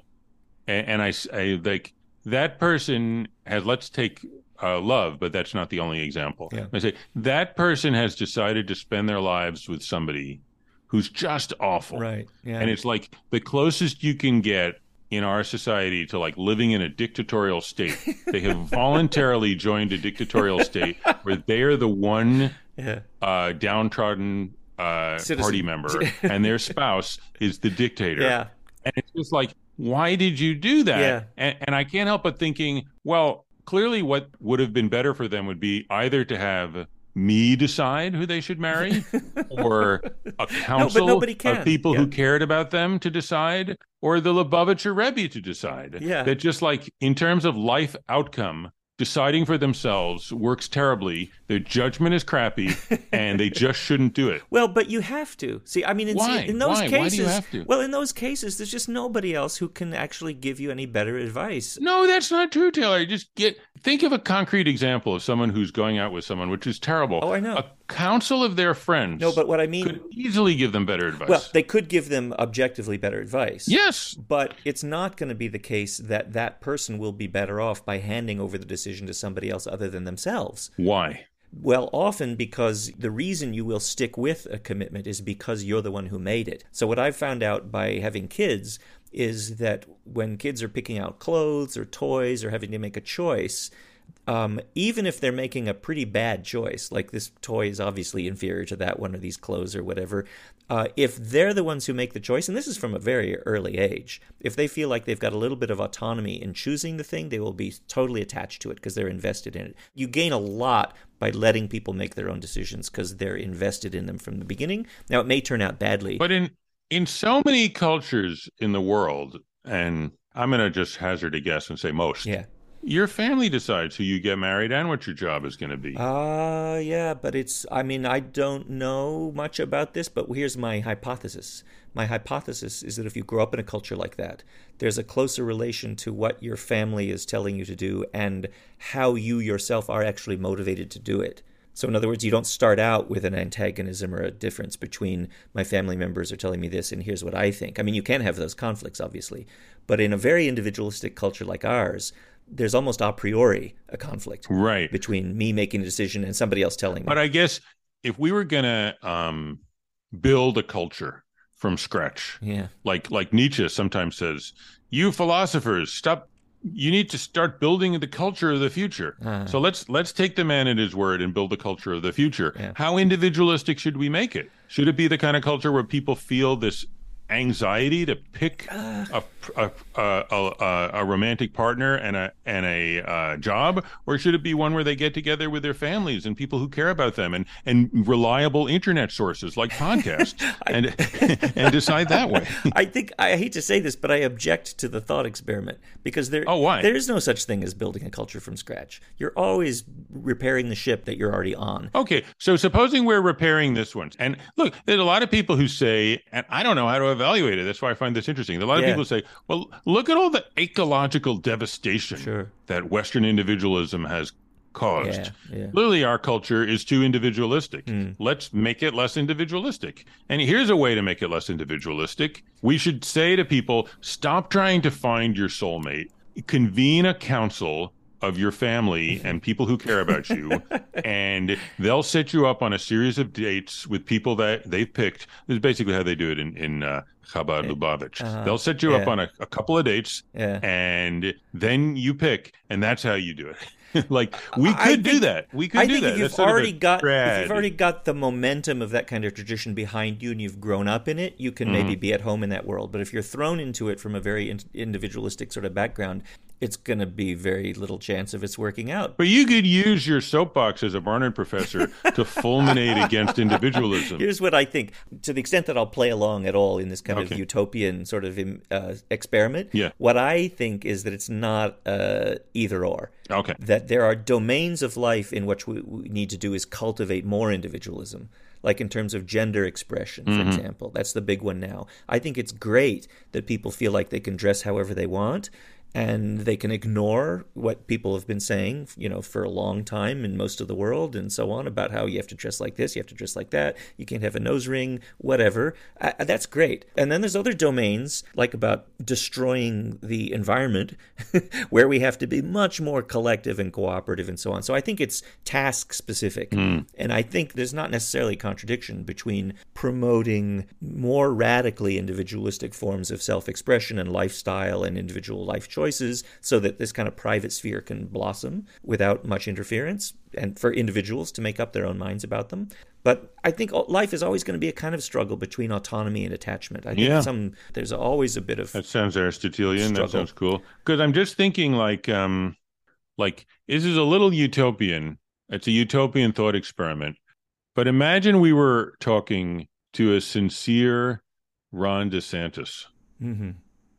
and, and I, I- like that person has. Let's take uh, love, but that's not the only example. Yeah. I say that person has decided to spend their lives with somebody who's just awful, Right. Yeah. and it's like the closest you can get in our society to like living in a dictatorial state. they have voluntarily joined a dictatorial state where they are the one yeah. uh, downtrodden uh, party member, and their spouse is the dictator. Yeah. And it's just like, why did you do that? Yeah. And, and I can't help but thinking, well, clearly what would have been better for them would be either to have me decide who they should marry or a council can. of people Yeah. who cared about them to decide or the Lubavitcher Rebbe to decide. Yeah. That just like in terms of life outcome, deciding for themselves works terribly. Their judgment is crappy and they just shouldn't do it. Well, but you have to. See, I mean, in, Why? in those Why? cases, Why do you have to? well, in those cases, there's just nobody else who can actually give you any better advice. No, that's not true, Taylor. Just get think of a concrete example of someone who's going out with someone, which is terrible. Oh, I know. A council of their friends No, but what I mean, could easily give them better advice. well, they could give them objectively better advice. yes. But it's not going to be the case that that person will be better off by handing over the decision to somebody else other than themselves. Why? Well, often because the reason you will stick with a commitment is because you're the one who made it. So, what I've found out by having kids is that when kids are picking out clothes or toys or having to make a choice, um, even if they're making a pretty bad choice, like this toy is obviously inferior to that one or these clothes or whatever, uh, if they're the ones who make the choice, and this is from a very early age, if they feel like they've got a little bit of autonomy in choosing the thing, they will be totally attached to it because they're invested in it. You gain a lot by letting people make their own decisions because they're invested in them from the beginning. Now, it may turn out badly. But in in so many cultures in the world, and I'm going to just hazard a guess and say most. yeah. Your family decides who you get married and what your job is going to be. Uh, yeah, but it's, I mean, I don't know much about this, but here's my hypothesis. My hypothesis is that if you grow up in a culture like that, there's a closer relation to what your family is telling you to do and how you yourself are actually motivated to do it. So, in other words, you don't start out with an antagonism or a difference between my family members are telling me this and here's what I think. I mean, you can have those conflicts, obviously, but in a very individualistic culture like ours, there's almost a priori a conflict right. between me making a decision and somebody else telling me. But I guess if we were going to um, build a culture from scratch, yeah, like like Nietzsche sometimes says, you philosophers, stop. You need to start building the culture of the future. Ah. so let's let's take the man at his word and build the culture of the future. Yeah. How individualistic should we make it? Should it be the kind of culture where people feel this anxiety to pick a, a, a, a, a romantic partner and a and a uh, job, or should it be one where they get together with their families and people who care about them and and reliable internet sources like podcasts and and decide that way? I think I hate to say this, but I object to the thought experiment because there Oh, why? there is no such thing as building a culture from scratch. You're always repairing the ship that you're already on. Okay, so supposing we're repairing this one, and look, there's a lot of people who say, and I don't know how to evaluate it. That's why I find this interesting. A lot of Yeah. people say, well, look at all the ecological devastation Sure. that Western individualism has caused. Yeah, yeah. Clearly, our culture is too individualistic. Hmm. Let's make it less individualistic. And here's a way to make it less individualistic. We should say to people, stop trying to find your soulmate, convene a council of your family and people who care about you, and they'll set you up on a series of dates with people that they've picked. This is basically how they do it in, in uh, Chabad Lubavitch. Uh-huh. They'll set you up on a, a couple of dates, Yeah. and then you pick, and that's how you do it. like we could do that. We could I do think that. if you've a already got if you've already got the momentum of that kind of tradition behind you and you've grown up in it, you can Mm-hmm. maybe be at home in that world. But if you're thrown into it from a very in- individualistic sort of background, it's going to be very little chance of it's working out. But you could use your soapbox as a Barnard professor to fulminate against individualism. Here's what I think. To the extent that I'll play along at all in this kind of utopian sort of um, uh, experiment, Yeah. what I think is that it's not uh, either or. Okay. That there are domains of life in which we, we need to do is cultivate more individualism. Like in terms of gender expression, for Mm-hmm. example. That's the big one now. I think it's great that people feel like they can dress however they want. And they can ignore what people have been saying, you know, for a long time in most of the world and so on about how you have to dress like this, you have to dress like that, you can't have a nose ring, whatever. Uh, that's great. And then there's other domains like about destroying the environment where we have to be much more collective and cooperative and so on. So I think it's task specific. Mm. And I think there's not necessarily a contradiction between promoting more radically individualistic forms of self-expression and lifestyle and individual life choice choices so that this kind of private sphere can blossom without much interference and for individuals to make up their own minds about them. But I think life is always going to be a kind of struggle between autonomy and attachment. I think yeah. some there's always a bit of that sounds Aristotelian. Struggle. That sounds cool. Because I'm just thinking like um like this is a little utopian. It's a utopian thought experiment. But imagine we were talking to a sincere Ron DeSantis. Mm-hmm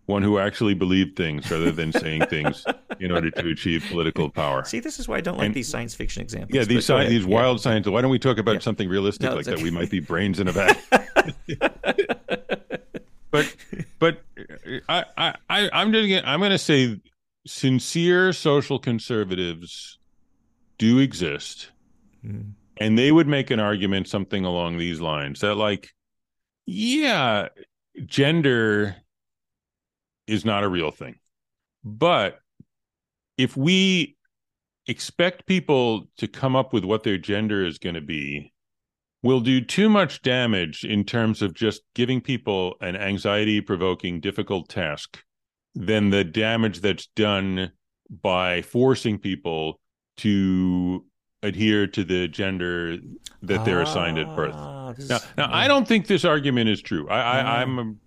one who actually believed things rather than saying things in order to achieve political power. See, this is why I don't like and, these science fiction examples. Yeah, these sci- these wild science. Why don't we talk about yeah. something realistic no, like that? We might be brains in a vat. but but I I I'm doing it. I'm going to say sincere social conservatives do exist, mm. and they would make an argument something along these lines that like, yeah, gender is not a real thing. But if we expect people to come up with what their gender is going to be, we'll do too much damage in terms of just giving people an anxiety provoking, difficult task than the damage that's done by forcing people to adhere to the gender that they're assigned at birth. Ah, now, now I don't think this argument is true. I, I, I'm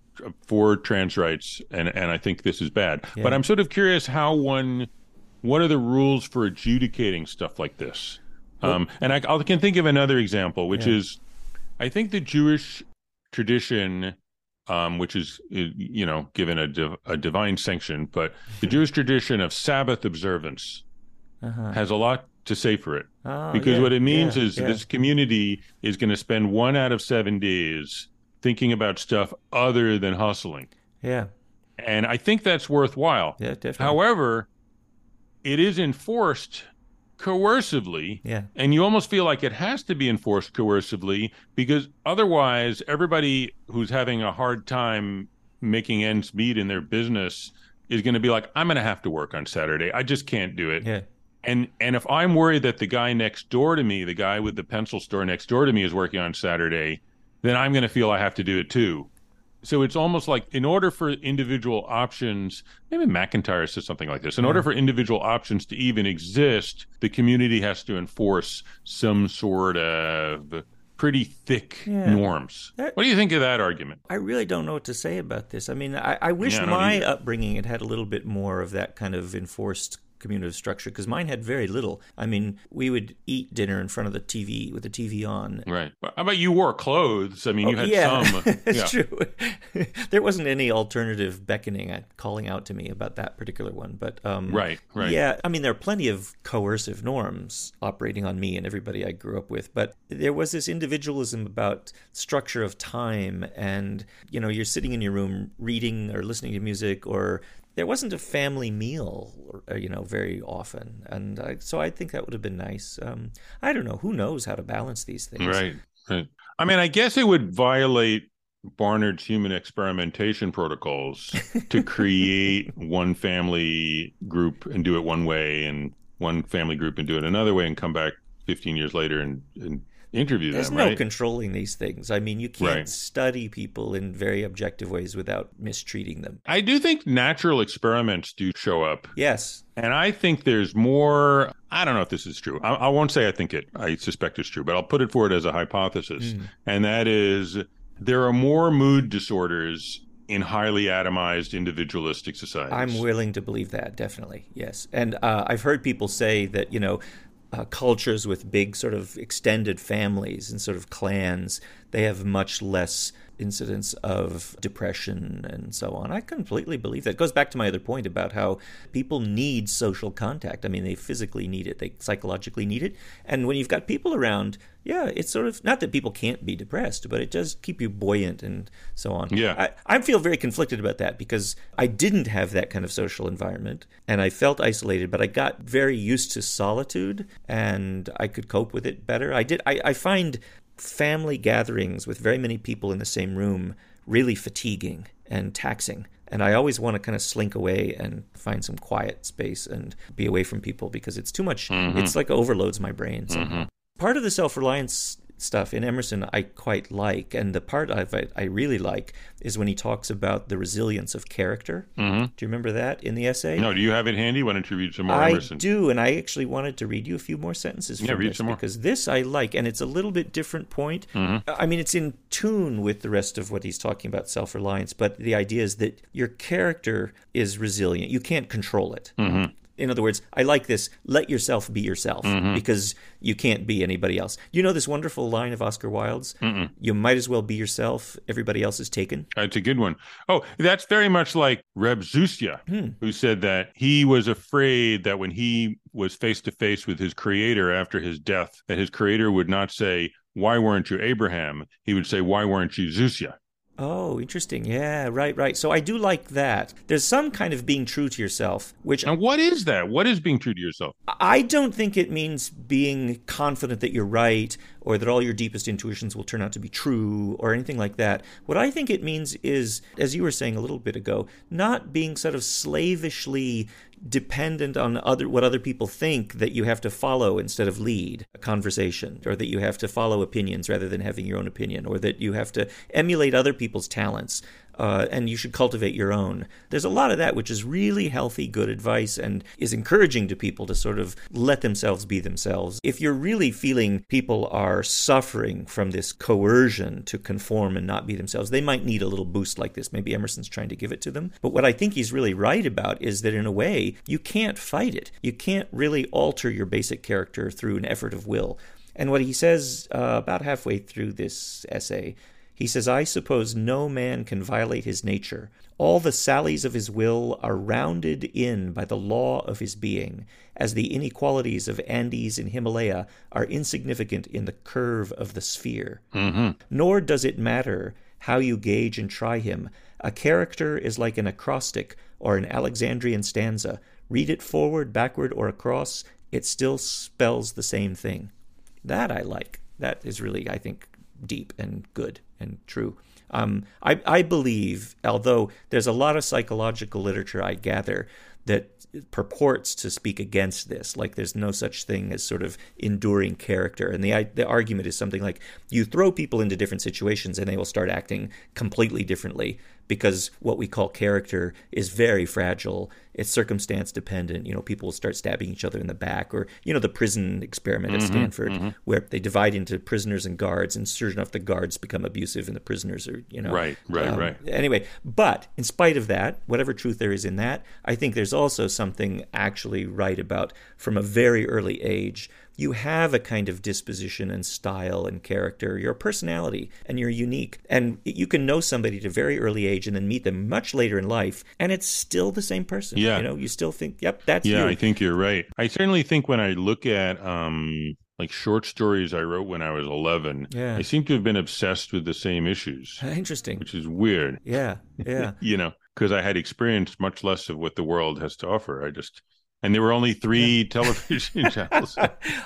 for trans rights, and and I think this is bad. Yeah. But I'm sort of curious how one, what are the rules for adjudicating stuff like this? Um, and I, I, can think of another example, which yeah. is, I think the Jewish tradition, um, which is you know given a div, a divine sanction, but the Jewish tradition of Sabbath observance uh-huh. has a lot to say for it. Oh, because yeah, what it means is this community is going to spend one out of seven days thinking about stuff other than hustling. Yeah. And I think that's worthwhile. Yeah, definitely. However, it is enforced coercively. Yeah. And you almost feel like it has to be enforced coercively because otherwise everybody who's having a hard time making ends meet in their business is going to be like I'm going to have to work on Saturday. I just can't do it. Yeah. And and if I'm worried that the guy next door to me, the guy with the pencil store next door to me is working on Saturday, then I'm going to feel I have to do it too. So it's almost like in order for individual options, maybe MacIntyre says something like this. In yeah. order for individual options to even exist, the community has to enforce some sort of pretty thick yeah. norms. That, what do you think of that argument? I really don't know what to say about this. I mean, I, I wish yeah, my upbringing had had a little bit more of that kind of enforced communal structure because mine had very little. I mean, we would eat dinner in front of the TV with the TV on. Right. How about you wore clothes? I mean, you oh, had yeah, some. It's yeah. true. there wasn't any alternative beckoning at calling out to me about that particular one. But um, right, right. Yeah, I mean, there are plenty of coercive norms operating on me and everybody I grew up with. But there was this individualism about structure of time, and you know, you're sitting in your room reading or listening to music or there wasn't a family meal, uh, you know, very often, and uh, so I think that would have been nice. Um, I don't know. Who knows how to balance these things? Right. Right. I mean, I guess it would violate Barnard's human experimentation protocols to create one family group and do it one way, and one family group and do it another way, and come back 15 years later and, and interview There's them. There's no right? controlling these things. I mean, you can't right. study people in very objective ways without mistreating them. I do think natural experiments do show up. Yes. And I think there's more. I don't know if this is true. I, I won't say I think it. I suspect it's true, but I'll put it forward as a hypothesis. Mm. And that is there are more mood disorders in highly atomized individualistic societies. I'm willing to believe that, definitely. Yes. And uh, I've heard people say that, you know, uh, cultures with big sort of extended families and sort of clans, they have much less incidents of depression and so on. I completely believe that. It goes back to my other point about how people need social contact. I mean, they physically need it, they psychologically need it. And when you've got people around, yeah, it's sort of not that people can't be depressed, but it does keep you buoyant and so on. Yeah. I, I feel very conflicted about that because I didn't have that kind of social environment and I felt isolated, but I got very used to solitude and I could cope with it better. I did I, I find family gatherings with very many people in the same room really fatiguing and taxing. And I always want to kind of slink away and find some quiet space and be away from people because it's too much. Mm-hmm. It's like overloads my brain somehow. Part of the self reliance stuff in Emerson I quite like, and the part it I really like is when he talks about the resilience of character. Mm-hmm. Do you remember that in the essay? No, do you have it handy? Why don't you read some more I Emerson? do, and I actually wanted to read you a few more sentences Yeah, from read some more. because this I like, and it's a little bit different point. Mm-hmm. I mean, it's in tune with the rest of what he's talking about self-reliance, but the idea is that your character is resilient. You can't control it. Mm-hmm. In other words, I like this. Let yourself be yourself Mm-hmm. because you can't be anybody else. You know this wonderful line of Oscar Wilde's? You might as well be yourself. Everybody else is taken. That's a good one. Oh, that's very much like Reb Zusya, Hmm. who said that he was afraid that when he was face to face with his creator after his death, that his creator would not say, Why weren't you Abraham? He would say, Why weren't you Zusya? Oh, interesting. Yeah, right, right. So I do like that. There's some kind of being true to yourself, which And what is that? What is being true to yourself? I don't think it means being confident that you're right or that all your deepest intuitions will turn out to be true or anything like that. What I think it means is, as you were saying a little bit ago, not being sort of slavishly dependent on other what other people think that you have to follow instead of lead a conversation or that you have to follow opinions rather than having your own opinion or that you have to emulate other people's talents uh, and you should cultivate your own. There's a lot of that which is really healthy, good advice and is encouraging to people to sort of let themselves be themselves. If you're really feeling people are suffering from this coercion to conform and not be themselves, they might need a little boost like this. Maybe Emerson's trying to give it to them. But what I think he's really right about is that in a way, you can't fight it. You can't really alter your basic character through an effort of will. And what he says uh, about halfway through this essay he says, I suppose no man can violate his nature. All the sallies of his will are rounded in by the law of his being, as the inequalities of Andes and Himalaya are insignificant in the curve of the sphere. Mm-hmm. Nor does it matter how you gauge and try him. A character is like an acrostic or an Alexandrian stanza. Read it forward, backward, or across, it still spells the same thing. That I like. That is really, I think, deep and good and true. Um, I, I believe, although there's a lot of psychological literature I gather that purports to speak against this, like there's no such thing as sort of enduring character, and the the argument is something like you throw people into different situations and they will start acting completely differently because what we call character is very fragile. It's circumstance dependent. You know, people will start stabbing each other in the back, or you know, the prison experiment at Stanford, where they divide into prisoners and guards, and sure enough, the guards become abusive and the prisoners are, you know, Right, right, um, right. Anyway, but in spite of that, whatever truth there is in that, I think there's also something actually right about from a very early age. You have a kind of disposition and style and character, your personality, and you're unique. And you can know somebody at a very early age and then meet them much later in life, and it's still the same person. Yeah. You know, you still think, yep, that's Yeah, you. I think you're right. I certainly think when I look at um like short stories I wrote when I was 11, Yeah. I seem to have been obsessed with the same issues, Interesting. which is weird, Yeah, yeah. you know, because I had experienced much less of what the world has to offer. I just and there were only 3 television channels.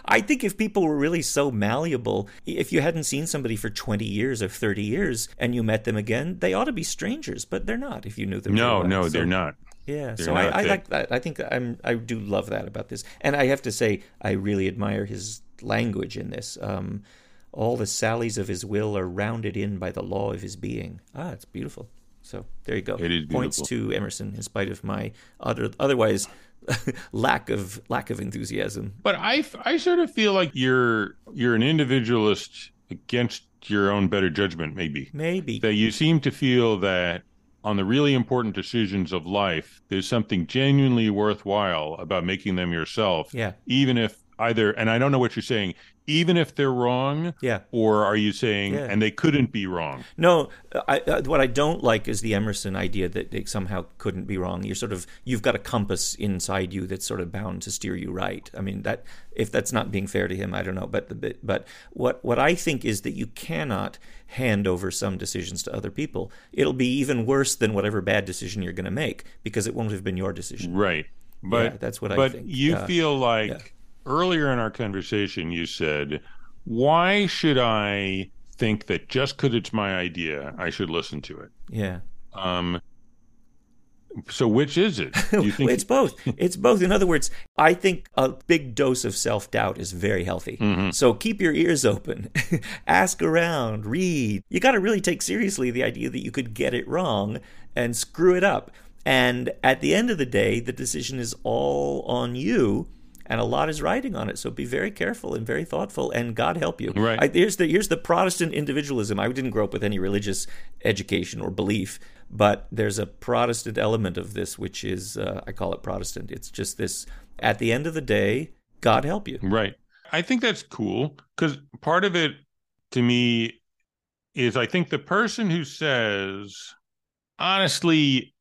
I think if people were really so malleable, if you hadn't seen somebody for 20 years or 30 years and you met them again, they ought to be strangers, but they're not if you knew them. No, well. no, So- they're not. Yeah, They're so not. I, I like that. I think I'm I do love that about this, and I have to say I really admire his language in this. Um, all the sallies of his will are rounded in by the law of his being. Ah, it's beautiful. So there you go. It is beautiful. Points to Emerson, in spite of my other, otherwise lack of lack of enthusiasm. But I, I sort of feel like you're you're an individualist against your own better judgment, maybe. Maybe. That you seem to feel that on the really important decisions of life, there's something genuinely worthwhile about making them yourself. Yeah. Even if either, and I don't know what you're saying, even if they're wrong, Yeah. or are you saying, Yeah. and they couldn't be wrong? No, I, uh, what I don't like is the Emerson idea that they somehow couldn't be wrong. You're sort of you've got a compass inside you that's sort of bound to steer you right. I mean that if that's not being fair to him, I don't know. But the, but what what I think is that you cannot hand over some decisions to other people. It'll be even worse than whatever bad decision you're going to make because it won't have been your decision. Right. But Yeah, that's what I but think. you Yeah. feel like Yeah. Earlier in our conversation you said, "Why should I think that just because it's my idea, I should listen to it?" Yeah. Um. So which is it? Do you think it's both. It's both. In other words, I think a big dose of self doubt is very healthy. Mm-hmm. So keep your ears open, ask around, read. You got to really take seriously the idea that you could get it wrong and screw it up. And at the end of the day, the decision is all on you. And a lot is riding on it, so be very careful and very thoughtful. And God help you. Right. I, here's the here's the Protestant individualism. I didn't grow up with any religious education or belief, but there's a Protestant element of this, which is uh, I call it Protestant. It's just this: at the end of the day, God help you. Right. I think that's cool because part of it to me is I think the person who says, honestly,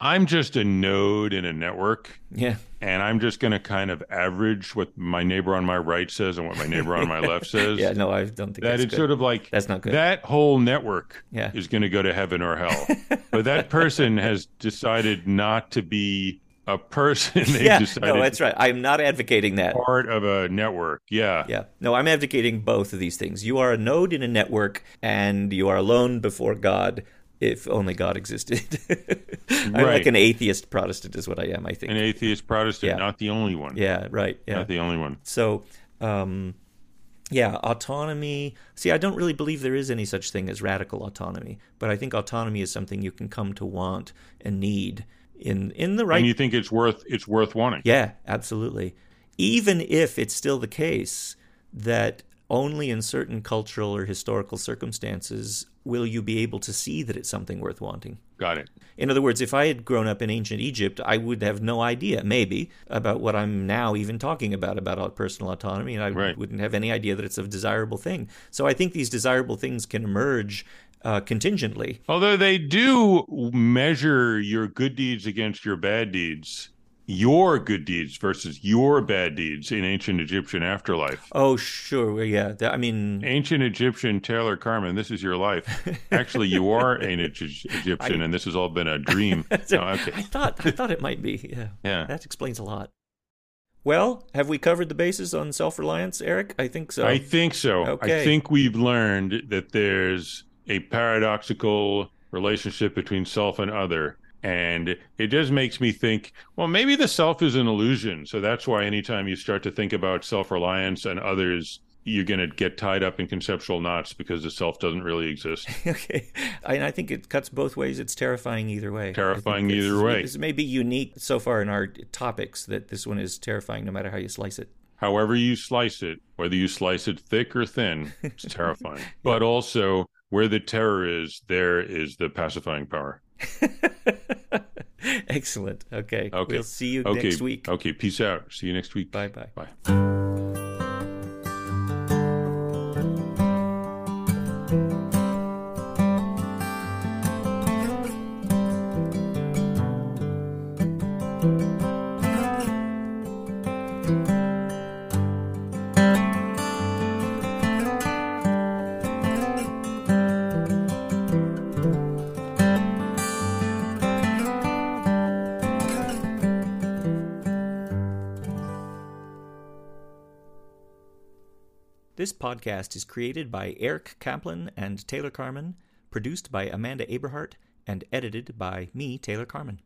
I'm just a node in a network Yeah, and I'm just going to kind of average what my neighbor on my right says and what my neighbor on my left says. yeah. No, I don't think that that's it's good. sort of like That's not good. that whole network Yeah. is going to go to heaven or hell. but that person has decided not to be a person. They've yeah, decided no, that's right. I'm not advocating that. part of a network. Yeah. Yeah. No, I'm advocating both of these things. You are a node in a network, and you are alone before God if only God existed. I'm like an atheist Protestant, is what I am, I think. An atheist Protestant, Yeah. not the only one. yeah, right. Yeah. Not the only one. So, um, yeah, autonomy. See, I don't really believe there is any such thing as radical autonomy, but I think autonomy is something you can come to want and need in in the right. And you think it's worth it's worth wanting. yeah, absolutely. Even if it's still the case that only in certain cultural or historical circumstances will you be able to see that it's something worth wanting. Got it. In other words, if I had grown up in ancient Egypt, I would have no idea, maybe, about what I'm now even talking about, about personal autonomy, and I Right. wouldn't have any idea that it's a desirable thing. So I think these desirable things can emerge uh, contingently. Although they do measure your good deeds against your bad deeds, your good deeds versus your bad deeds in ancient Egyptian afterlife. Oh, sure, yeah. Th- I mean, Ancient Egyptian Taylor Carman, this is your life. Actually, you are ancient Egy- Egyptian, and this has all been a dream. So, Oh, I thought I thought it might be. Yeah. Yeah. That explains a lot. Well, have we covered the bases on self-reliance, Eric? I think so. I think so. Okay. I think we've learned that there's a paradoxical relationship between self and other. And it just makes me think, well, maybe the self is an illusion. So that's why anytime you start to think about self reliance and others, you're going to get tied up in conceptual knots because the self doesn't really exist. okay. And I think it cuts both ways. It's terrifying either way. Terrifying either way. This may be unique so far in our topics that this one is terrifying no matter how you slice it. However, you slice it, whether you slice it thick or thin, it's terrifying. But also, where the terror is, there is the pacifying power. Excellent. Okay. Okay. We'll see you Okay. next week. Okay. Peace out. See you next week. Bye bye bye. Podcast is created by Eric Kaplan and Taylor Carman, produced by Amanda Aberhart, and edited by me, Taylor Carman.